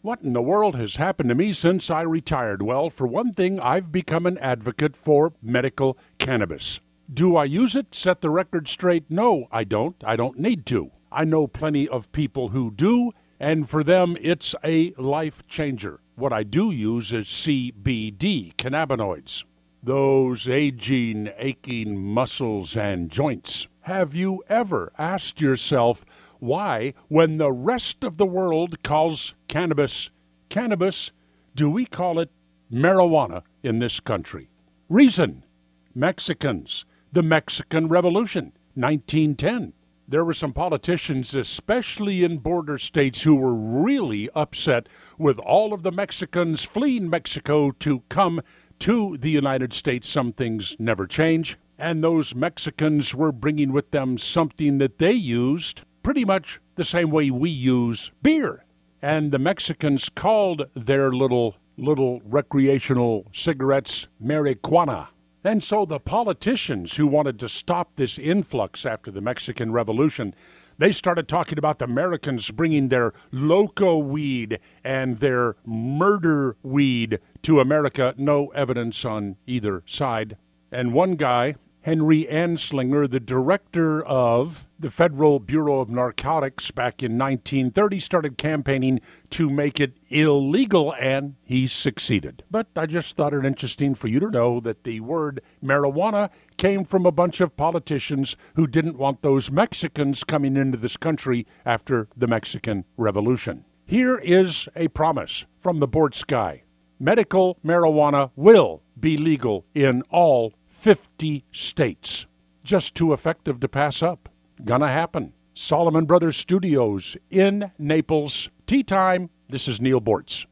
What in the world has happened to me since I retired? Well, for one thing, I've become an advocate for medical cannabis. Do I use it? Set the record straight. No, I don't. I don't need to. I know plenty of people who do, and for them, it's a life changer. What I do use is CBD, cannabinoids. Those aging, aching muscles and joints. Have you ever asked yourself, why, when the rest of the world calls cannabis cannabis, do we call it marijuana in this country? Reason Mexicans, the Mexican Revolution, 1910. There were some politicians, especially in border states, who were really upset with all of the Mexicans fleeing Mexico to come to the United States. Some things never change. And those Mexicans were bringing with them something that they used pretty much the same way we use beer. And the Mexicans called their little little recreational cigarettes marijuana. And so the politicians who wanted to stop this influx after the Mexican Revolution, they started talking about the Americans bringing their loco weed and their murder weed to America. No evidence on either side. And one guy, Henry Anslinger, the director of the Federal Bureau of Narcotics back in 1930, started campaigning to make it illegal, and he succeeded. But I just thought it interesting for you to know that the word marijuana came from a bunch of politicians who didn't want those Mexicans coming into this country after the Mexican Revolution. Here is a promise from the board sky medical marijuana will be legal in all 50 states. Just too effective to pass up. Gonna happen. Solomon Brothers Studios in Naples. Tea time. This is Neal Boortz.